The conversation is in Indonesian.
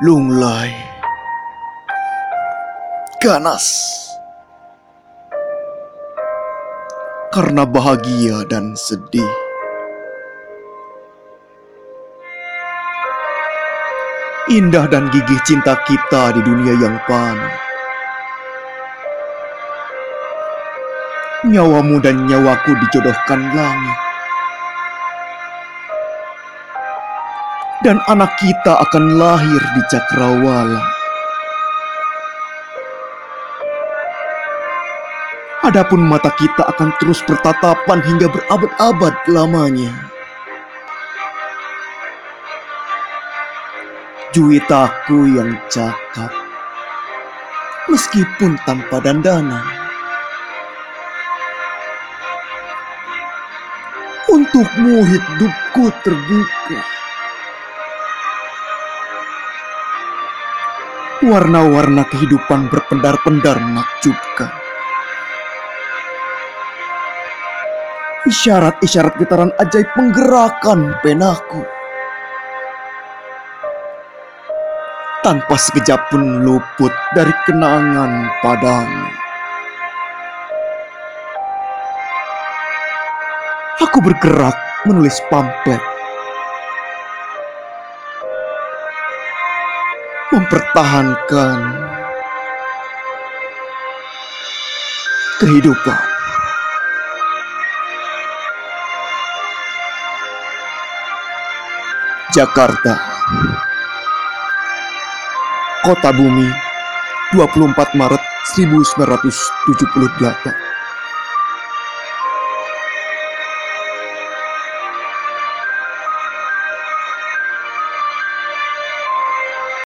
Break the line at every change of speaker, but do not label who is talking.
lunglai, ganas, karena bahagia dan sedih. Indah dan gigih cinta kita di dunia yang panas. Nyawamu dan nyawaku dijodohkan langit. Dan anak kita akan lahir di cakrawala. Adapun mata kita akan terus bertatapan hingga berabad-abad lamanya. Juwitaku yang cakap, meskipun tanpa dandanan. Untukmu hidupku terbuka. Warna-warna kehidupan berpendar-pendar menakjubkan. Isyarat-isyarat getaran ajaib menggerakkan penaku. Tanpa sekejap pun luput dari kenangan padamu. Aku bergerak menulis pamflet. Mempertahankan kehidupan. Jakarta Kota Bumi 24 Maret 1978